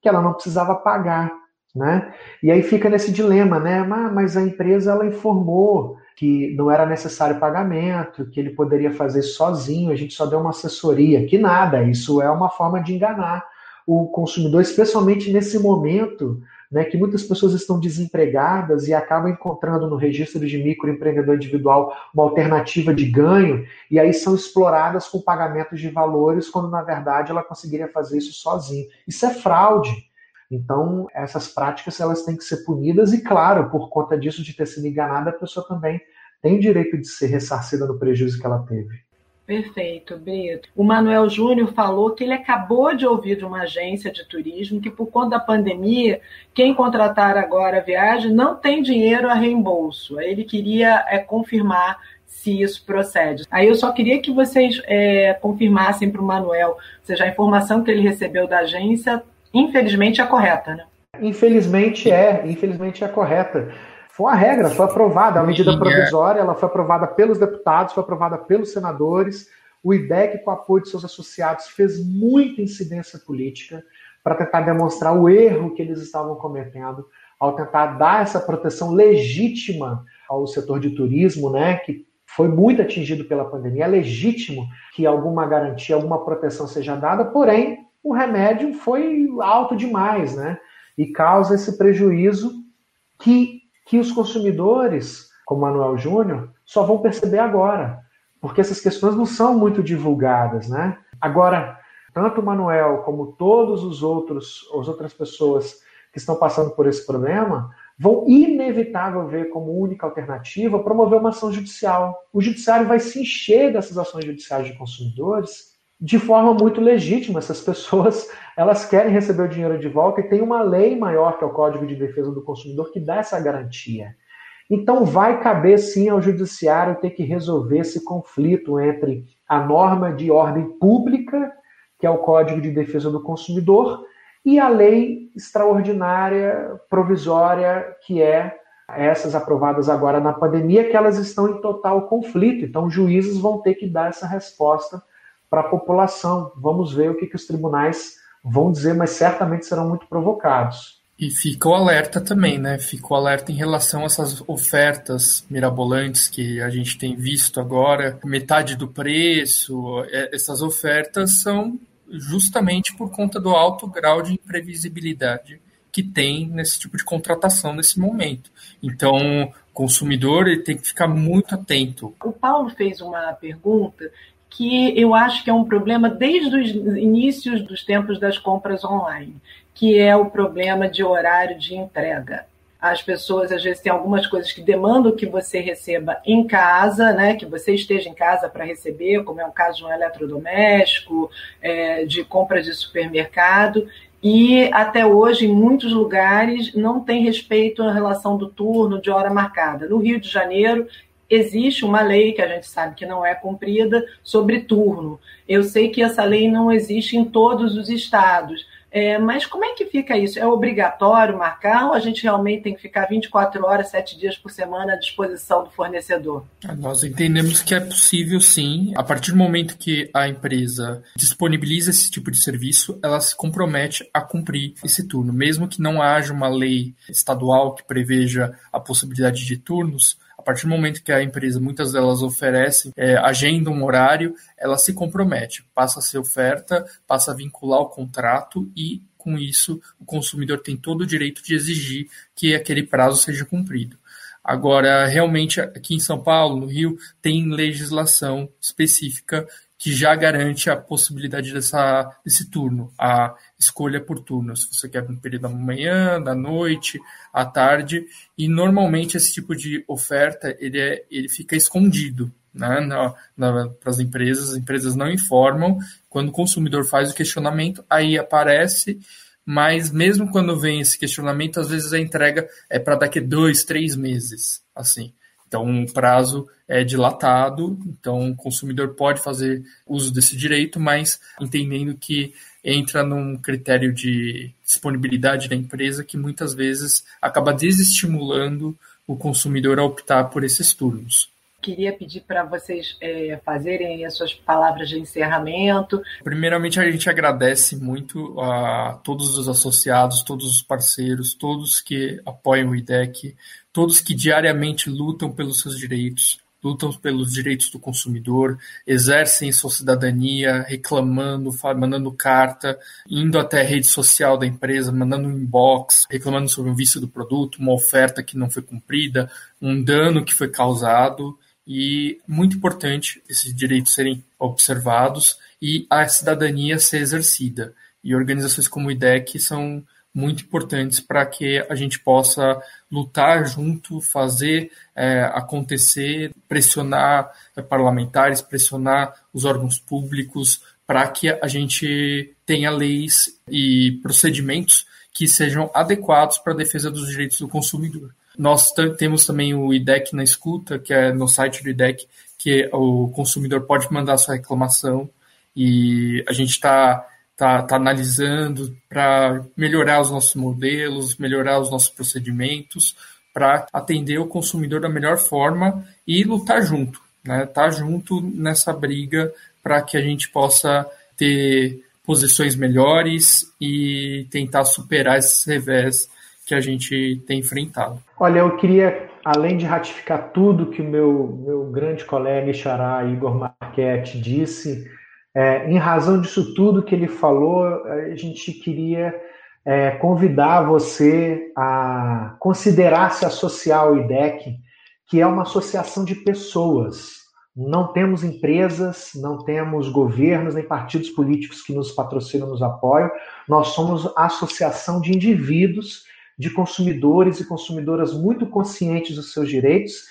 que ela não precisava pagar, né? E aí fica nesse dilema, né? Mas a empresa ela informou que não era necessário pagamento, que ele poderia fazer sozinho, a gente só deu uma assessoria, que nada, isso é uma forma de enganar o consumidor, especialmente nesse momento né, que muitas pessoas estão desempregadas e acabam encontrando no registro de microempreendedor individual uma alternativa de ganho, e aí são exploradas com pagamentos de valores, quando na verdade ela conseguiria fazer isso sozinha. Isso é fraude. Então, essas práticas elas têm que ser punidas, e claro, por conta disso de ter sido enganada, a pessoa também tem direito de ser ressarcida no prejuízo que ela teve. Perfeito, Brito. O Manuel Júnior falou que ele acabou de ouvir de uma agência de turismo que, por conta da pandemia, quem contratar agora a viagem não tem dinheiro a reembolso. Ele queria é, confirmar se isso procede. Aí eu só queria que vocês é, confirmassem para o Manuel, ou seja, a informação que ele recebeu da agência, infelizmente, é correta, né? Infelizmente é, infelizmente é correta. Foi uma regra, foi aprovada. A medida provisória ela foi aprovada pelos deputados, foi aprovada pelos senadores. O IDEC, com o apoio de seus associados, fez muita incidência política para tentar demonstrar o erro que eles estavam cometendo ao tentar dar essa proteção legítima ao setor de turismo, né, que foi muito atingido pela pandemia. É legítimo que alguma garantia, alguma proteção seja dada, porém, o remédio foi alto demais, né? E causa esse prejuízo que que os consumidores como Manuel Júnior, só vão perceber agora, porque essas questões não são muito divulgadas, né? Agora, tanto o Manuel como todos os outros, as outras pessoas que estão passando por esse problema, vão inevitável ver como única alternativa promover uma ação judicial. O judiciário vai se encher dessas ações judiciais de consumidores de forma muito legítima. Essas pessoas elas querem receber o dinheiro de volta e tem uma lei maior que é o Código de Defesa do Consumidor que dá essa garantia. Então vai caber sim ao judiciário ter que resolver esse conflito entre a norma de ordem pública, que é o Código de Defesa do Consumidor, e a lei extraordinária provisória que é essas aprovadas agora na pandemia, que elas estão em total conflito. Então, juízes vão ter que dar essa resposta para a população. Vamos ver o que, que os tribunais vão dizer, mas certamente serão muito provocados. E fica o alerta também, né? Fica o alerta em relação a essas ofertas mirabolantes que a gente tem visto agora, metade do preço. É, essas ofertas são justamente por conta do alto grau de imprevisibilidade que tem nesse tipo de contratação nesse momento. Então, o consumidor ele tem que ficar muito atento. O Paulo fez uma pergunta que eu acho que é um problema desde os inícios dos tempos das compras online, que é o problema de horário de entrega. As pessoas às vezes têm algumas coisas que demandam que você receba em casa, né? Que você esteja em casa para receber, como é o caso de um eletrodoméstico, é, de compra de supermercado. E até hoje, em muitos lugares, não tem respeito à relação do turno, de hora marcada. No Rio de Janeiro, existe uma lei que a gente sabe que não é cumprida sobre turno. Eu sei que essa lei não existe em todos os estados. É, mas como é que fica isso? É obrigatório marcar ou a gente realmente tem que ficar 24 horas, 7 dias por semana à disposição do fornecedor? Nós entendemos que é possível sim. A partir do momento que a empresa disponibiliza esse tipo de serviço, ela se compromete a cumprir esse turno. Mesmo que não haja uma lei estadual que preveja a possibilidade de turnos, a partir do momento que a empresa, muitas delas oferecem, é, agenda um horário, ela se compromete, passa a ser oferta, passa a vincular o contrato e, com isso, o consumidor tem todo o direito de exigir que aquele prazo seja cumprido. Agora, realmente, aqui em São Paulo, no Rio, tem legislação específica que já garante a possibilidade dessa, desse turno, a escolha por turno, se você quer um período da manhã, da noite, à tarde, e normalmente esse tipo de oferta ele, é, ele fica escondido né, para as empresas, as empresas não informam, quando o consumidor faz o questionamento, aí aparece, mas mesmo quando vem esse questionamento, às vezes a entrega é para daqui dois, três meses, assim. Então, o prazo é dilatado, então o consumidor pode fazer uso desse direito, mas entendendo que entra num critério de disponibilidade da empresa que muitas vezes acaba desestimulando o consumidor a optar por esses turnos queria pedir para vocês é, fazerem as suas palavras de encerramento. Primeiramente, a gente agradece muito a todos os associados, todos os parceiros, todos que apoiam o IDEC, todos que diariamente lutam pelos seus direitos, lutam pelos direitos do consumidor, exercem sua cidadania, reclamando, mandando carta, indo até a rede social da empresa, mandando um inbox, reclamando sobre um vício do produto, uma oferta que não foi cumprida, um dano que foi causado e muito importante esses direitos serem observados e a cidadania ser exercida. E organizações como o IDEC são muito importantes para que a gente possa lutar junto, fazer é, acontecer, pressionar é, parlamentares, pressionar os órgãos públicos para que a gente tenha leis e procedimentos que sejam adequados para a defesa dos direitos do consumidor. Nós temos também o IDEC na escuta, que é no site do IDEC, que o consumidor pode mandar sua reclamação e a gente está tá, tá analisando para melhorar os nossos modelos, melhorar os nossos procedimentos, para atender o consumidor da melhor forma e lutar junto, né? Tá junto nessa briga para que a gente possa ter posições melhores e tentar superar esses revés que a gente tem enfrentado. Olha, eu queria, além de ratificar tudo que o meu, meu grande colega e xará Igor Marchetti disse, é, em razão disso tudo que ele falou, a gente queria é, convidar você a considerar se associar ao IDEC, que é uma associação de pessoas. Não temos empresas, não temos governos nem partidos políticos que nos patrocinam, nos apoiam. Nós somos a associação de indivíduos, de consumidores e consumidoras muito conscientes dos seus direitos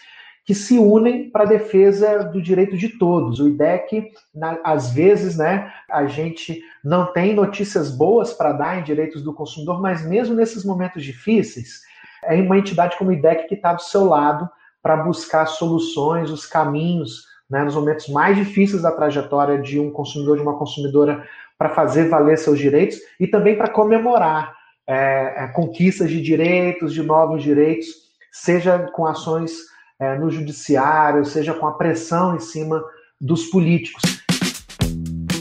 que se unem para a defesa do direito de todos. O IDEC, na, às vezes, né, a gente não tem notícias boas para dar em direitos do consumidor, mas mesmo nesses momentos difíceis, é uma entidade como o IDEC que está do seu lado para buscar soluções, os caminhos, né, nos momentos mais difíceis da trajetória de um consumidor, de uma consumidora, para fazer valer seus direitos e também para comemorar é, é, conquistas de direitos, de novos direitos, seja com ações é, no judiciário, seja com a pressão em cima dos políticos.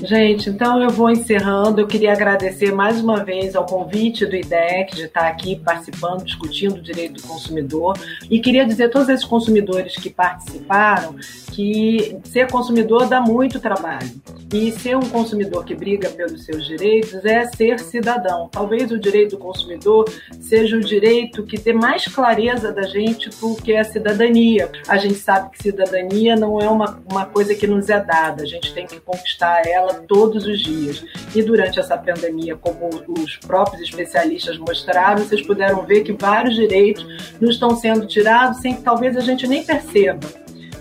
Gente, então eu vou encerrando. Eu queria agradecer mais uma vez ao convite do IDEC de estar aqui participando, discutindo o direito do consumidor. E queria dizer a todos esses consumidores que participaram que ser consumidor dá muito trabalho. E ser um consumidor que briga pelos seus direitos é ser cidadão. Talvez o direito do consumidor seja o direito que dê mais clareza da gente do que a cidadania. A gente sabe que cidadania não é uma, uma coisa que nos é dada, a gente tem que conquistar ela todos os dias. E durante essa pandemia, como os próprios especialistas mostraram, vocês puderam ver que vários direitos nos estão sendo tirados sem que talvez a gente nem perceba.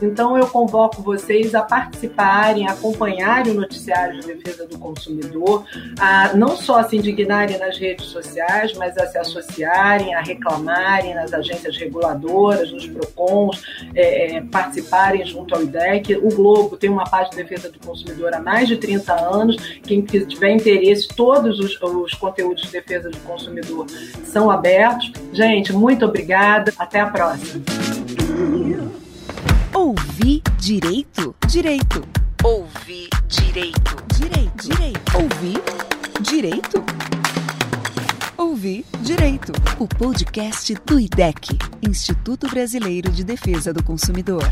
Então, eu convoco vocês a participarem, a acompanharem o noticiário de defesa do consumidor, a não só se indignarem nas redes sociais, mas a se associarem, a reclamarem nas agências reguladoras, nos PROCONs, é, é participarem junto ao IDEC. O Globo tem uma página de defesa do consumidor há mais de 30 anos. Quem tiver interesse, todos os, os conteúdos de defesa do consumidor são abertos. Gente, muito obrigada. Até a próxima. Ouvir direito? Direito. Ouvir direito. Direito. Direito. Ouvir direito. Ouvir Direito, o podcast do IDEC, Instituto Brasileiro de Defesa do Consumidor.